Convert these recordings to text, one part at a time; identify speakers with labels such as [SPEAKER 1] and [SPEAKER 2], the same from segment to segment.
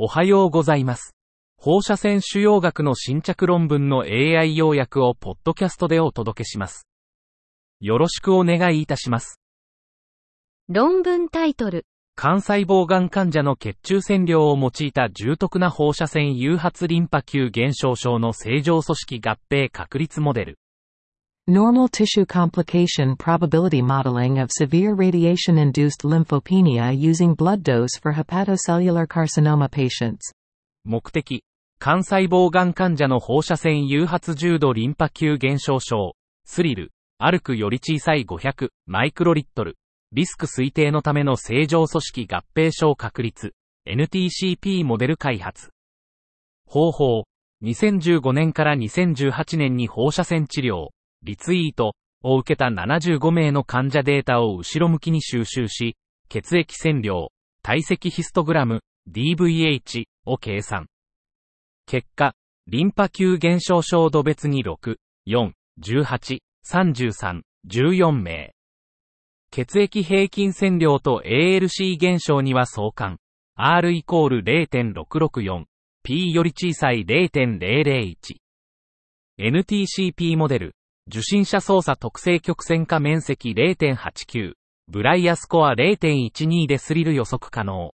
[SPEAKER 1] おはようございます。放射線腫瘍学の新着論文の AI 要約をポッドキャストでお届けします。よろしくお願いいたします。
[SPEAKER 2] 論文タイトル。
[SPEAKER 1] 肝細胞がん患者の血中線量を用いた重篤な放射線誘発リンパ球減少症の正常組織合併確率モデル。
[SPEAKER 3] Normal tissue complication probability modeling of severe radiation-induced lymphopenia using blood dose for hepatocellular carcinoma patients.
[SPEAKER 1] 目的、肝細胞がん患者の放射線誘発重度リンパ球減少症、スリル、アルクより小さい500マイクロリットル、リスク推定のための正常組織合併症確率、NTCP モデル開発。方法、2015年から2018年に放射線治療、リツイートを受けた75名の患者データを後ろ向きに収集し、血液線量、体積ヒストグラム、DVH を計算。結果、リンパ球減少症度別に6、4、18、33、14名。血液平均線量と ALC 減少には相関。R イコール0.664。P より小さい0.001。NTCP モデル。受信者操作特性曲線化面積0.89。ブライアスコア0.12でスリル予測可能。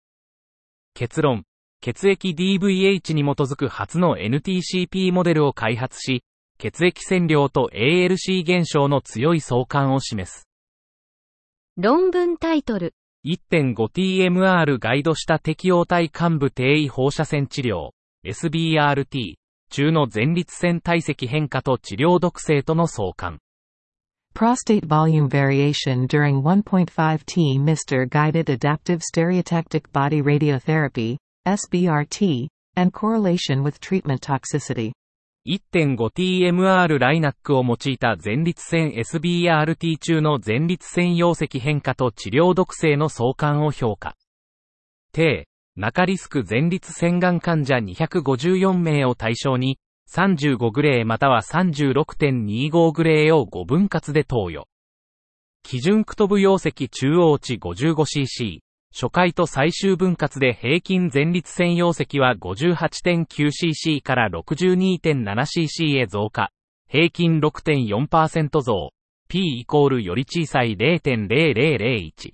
[SPEAKER 1] 結論。血液 DVH に基づく初の NTCP モデルを開発し、血液線量と ALC 減少の強い相関を示す。
[SPEAKER 2] 論文タイトル。
[SPEAKER 1] 1.5TMR ガイドした適応体幹部低位放射線治療、SBRT、中の前立腺体積変化と治療毒性との相関。
[SPEAKER 3] Prostate volume variation during 1.5T MR guided adaptive stereotactic body radiotherapy, SBRT, and correlation with treatment toxicity.
[SPEAKER 1] 1.5TMR ライナックを用いた前立腺 SBRT 中の前立腺溶石変化と治療毒性の相関を評価。低、中リスク前立腺がん患者254名を対象に、35グレーまたは36.25グレーを5分割で投与。基準クトブ溶石中央値 55cc、初回と最終分割で平均前立腺溶石は 58.9cc から 62.7cc へ増加。平均6.4%増。P イコールより小さい0.0001。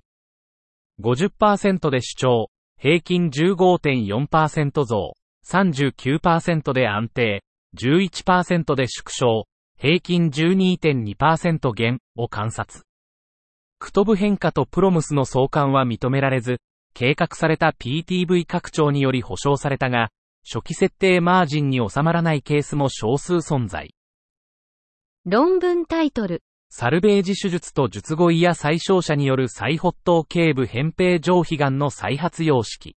[SPEAKER 1] 50%で主張。平均15.4%増。39%で安定。11%で縮小。平均12.2%減を観察。クトブ変化とプロムスの相関は認められず、計画された PTV 拡張により保証されたが、初期設定マージンに収まらないケースも少数存在。
[SPEAKER 2] 論文タイトル。
[SPEAKER 1] サルベージ手術と術後イヤ再照射による再発頭頸部扁平上皮がんの再発様式。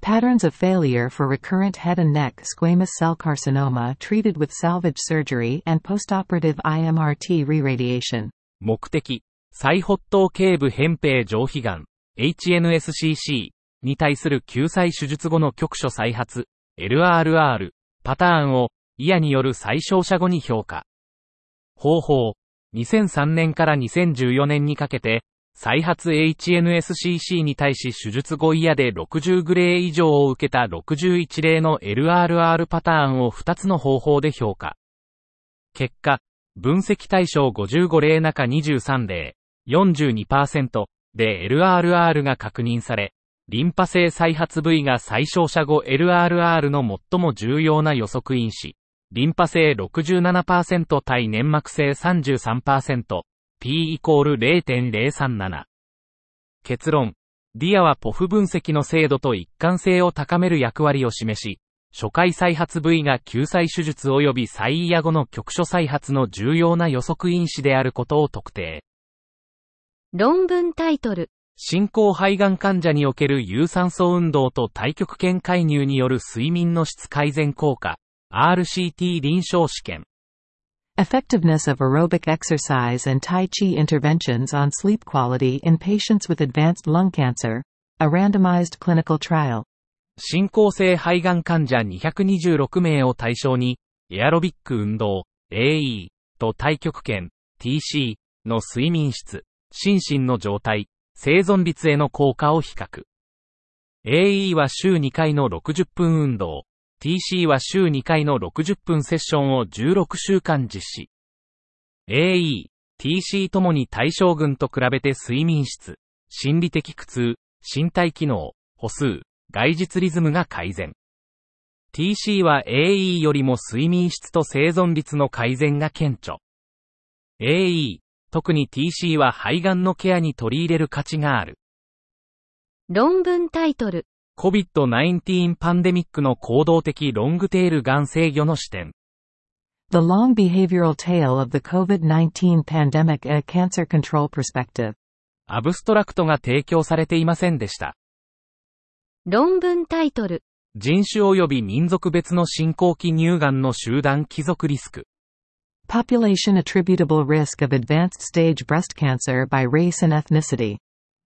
[SPEAKER 3] Patterns of failure for recurrent head and neck squamous cell carcinoma treated with salvage surgery and postoperative IMRT re-radiation.
[SPEAKER 1] 目的、再発頭頸部扁平上皮がん、HNSCC に対する救済手術後の局所再発、LRR パターンを、イヤによる再照射後に評価。方法、2003年から2014年にかけて、再発 HNSCC に対し手術後イヤで60グレー以上を受けた61例の LRR パターンを2つの方法で評価。結果、分析対象55例中23例、42%で LRR が確認され、リンパ性再発部位が再照射後 LRR の最も重要な予測因子。リンパ性67%対粘膜性33%、P イコール0.037。結論。 DIR は POF 分析の精度と一貫性を高める役割を示し、初回再発部位が救済手術及び再イヤ後の局所再発の重要な予測因子であることを特定。
[SPEAKER 2] 論文タイトル。
[SPEAKER 1] 進行肺がん患者における有酸素運動と太極拳介入による睡眠の質改善効果、RCT 臨床試験。
[SPEAKER 3] Effectiveness of aerobic exercise and Tai Chi interventions on sleep quality in patients with advanced lung cancer. A randomized clinical trial.
[SPEAKER 1] 進行性肺がん患者226名を対象に、エアロビック運動、AE と太極拳、TC の睡眠質、心身の状態、生存率への効果を比較。AE は週2回の60分運動、TC は週2回の60分セッションを16週間実施。AE、TC ともに対象群と比べて睡眠質、心理的苦痛、身体機能、歩数、外実リズムが改善。TC は AE よりも睡眠質と生存率の改善が顕著。AE、特に TC は肺がんのケアに取り入れる価値がある。
[SPEAKER 2] 論文タイトル。
[SPEAKER 1] COVID-19 パンデミックの行動的ロングテールがん制御の視点。
[SPEAKER 3] The long behavioral tale of the COVID-19 pandemic a cancer control perspective.
[SPEAKER 1] アブストラクトが提供されていませんでした。
[SPEAKER 2] 論文タイトル。
[SPEAKER 1] 人種及び民族別の進行期乳がんの集団帰属リスク。
[SPEAKER 3] Population attributable risk of advanced stage breast cancer by race and ethnicity.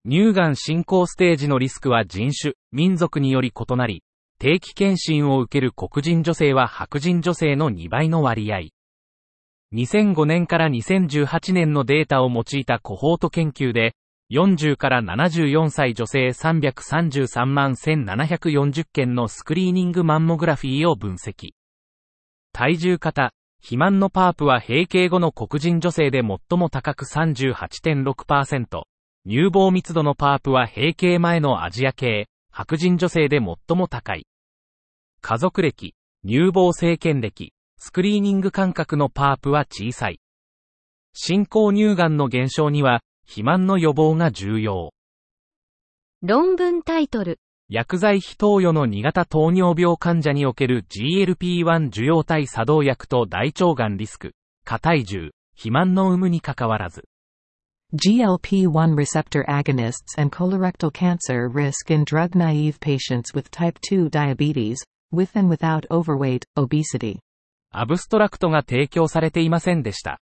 [SPEAKER 1] 乳がん進行ステージのリスクは人種、民族により異なり、定期検診を受ける黒人女性は白人女性の2倍の割合。2005年から2018年のデータを用いたコホート研究で、40から74歳女性333万1740件のスクリーニングマンモグラフィーを分析。体重型、肥満のパープは閉経後の黒人女性で最も高く38.6%。乳房密度のパープは閉経前のアジア系、白人女性で最も高い。家族歴、乳房生検歴、スクリーニング間隔のパープは小さい。進行乳がんの減少には、肥満の予防が重要。
[SPEAKER 2] 論文タイトル。
[SPEAKER 1] 薬剤非投与の2型糖尿病患者における GLP-1 受容体作動薬と大腸がんリスク、過体重、肥満の有無に関わらず。
[SPEAKER 3] GLP-1 receptor agonists and colorectal cancer risk in drug-naive patients with type 2 diabetes, with and without overweight, obesity.
[SPEAKER 1] アブストラクトが提供されていませんでした。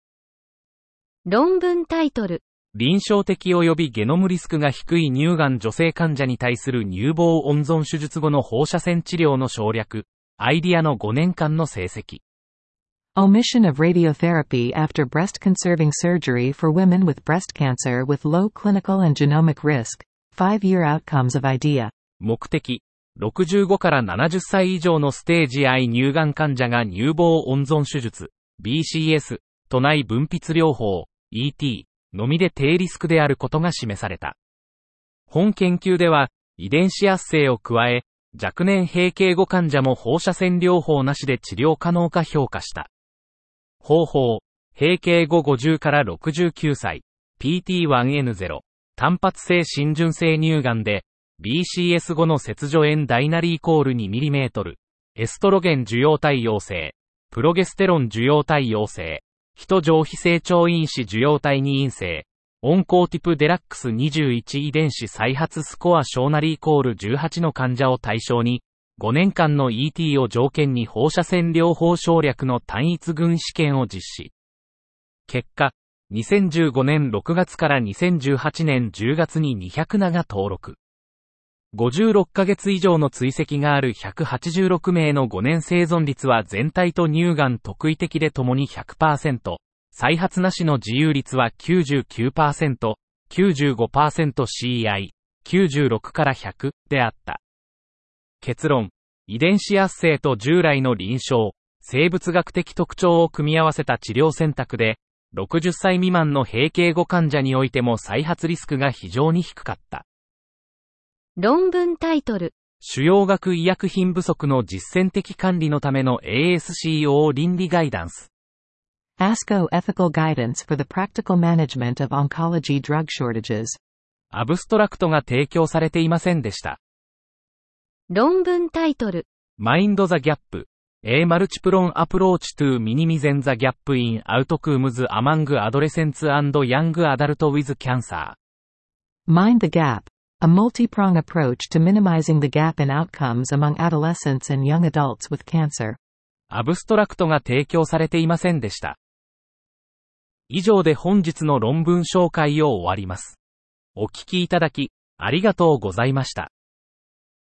[SPEAKER 2] 論文タイトル。
[SPEAKER 1] 臨床的及びゲノムリスクが低い乳がん女性患者に対する乳房温存手術後の放射線治療の省略、アイディアの5年間の成績。
[SPEAKER 3] Omission of radiotherapy after breast conserving surgery for women with breast cancer with low clinical and genomic risk. 5-year outcomes of IDEA.
[SPEAKER 1] 目的、65から70歳以上のステージ I 乳がん患者が乳房温存手術、BCS、都内分泌療法、ET、のみで低リスクであることが示された。本研究では、遺伝子圧生を加え、若年閉経後患者も放射線療法なしで治療可能か評価した。方法、閉経後50から69歳、PT1N0、単発性浸潤性乳がんで、BCS 後の切除円大なりイコール 2mm、エストロゲン受容体陽性、プロゲステロン受容体陽性、人上皮成長因子受容体に陰性、オンコーティプデラックス21遺伝子再発スコア小なりイコール18の患者を対象に、5年間の ET を条件に放射線療法省略の単一群試験を実施。結果、2015年6月から2018年10月に207が登録。56ヶ月以上の追跡がある186名の5年生存率は全体と乳がん特異的でともに100%、再発なしの自由率は99%、95%CI、96から100であった。結論、遺伝子圧生と従来の臨床、生物学的特徴を組み合わせた治療選択で、60歳未満の閉経後患者においても再発リスクが非常に低かった。
[SPEAKER 2] 論文タイトル。
[SPEAKER 1] 主要学医薬品不足の実践的管理のための ASCO 倫理ガイダンス。
[SPEAKER 3] ASCO ethical guidance for the practical management of oncology drug shortages.
[SPEAKER 1] アブストラクトが提供されていませんでした。
[SPEAKER 2] 論文タイトル。
[SPEAKER 1] Mind the Gap. A Multiplon Approach to Minimizing the Gap in Outcomes Among Adolescents and Young Adult with Cancer.
[SPEAKER 3] Mind the gap. A multi-prong approach to minimizing the gap in outcomes among adolescents and young adults with cancer.
[SPEAKER 1] アブストラクトが提供されていませんでした。以上で本日の論文紹介を終わります。お聞きいただき、ありがとうございました。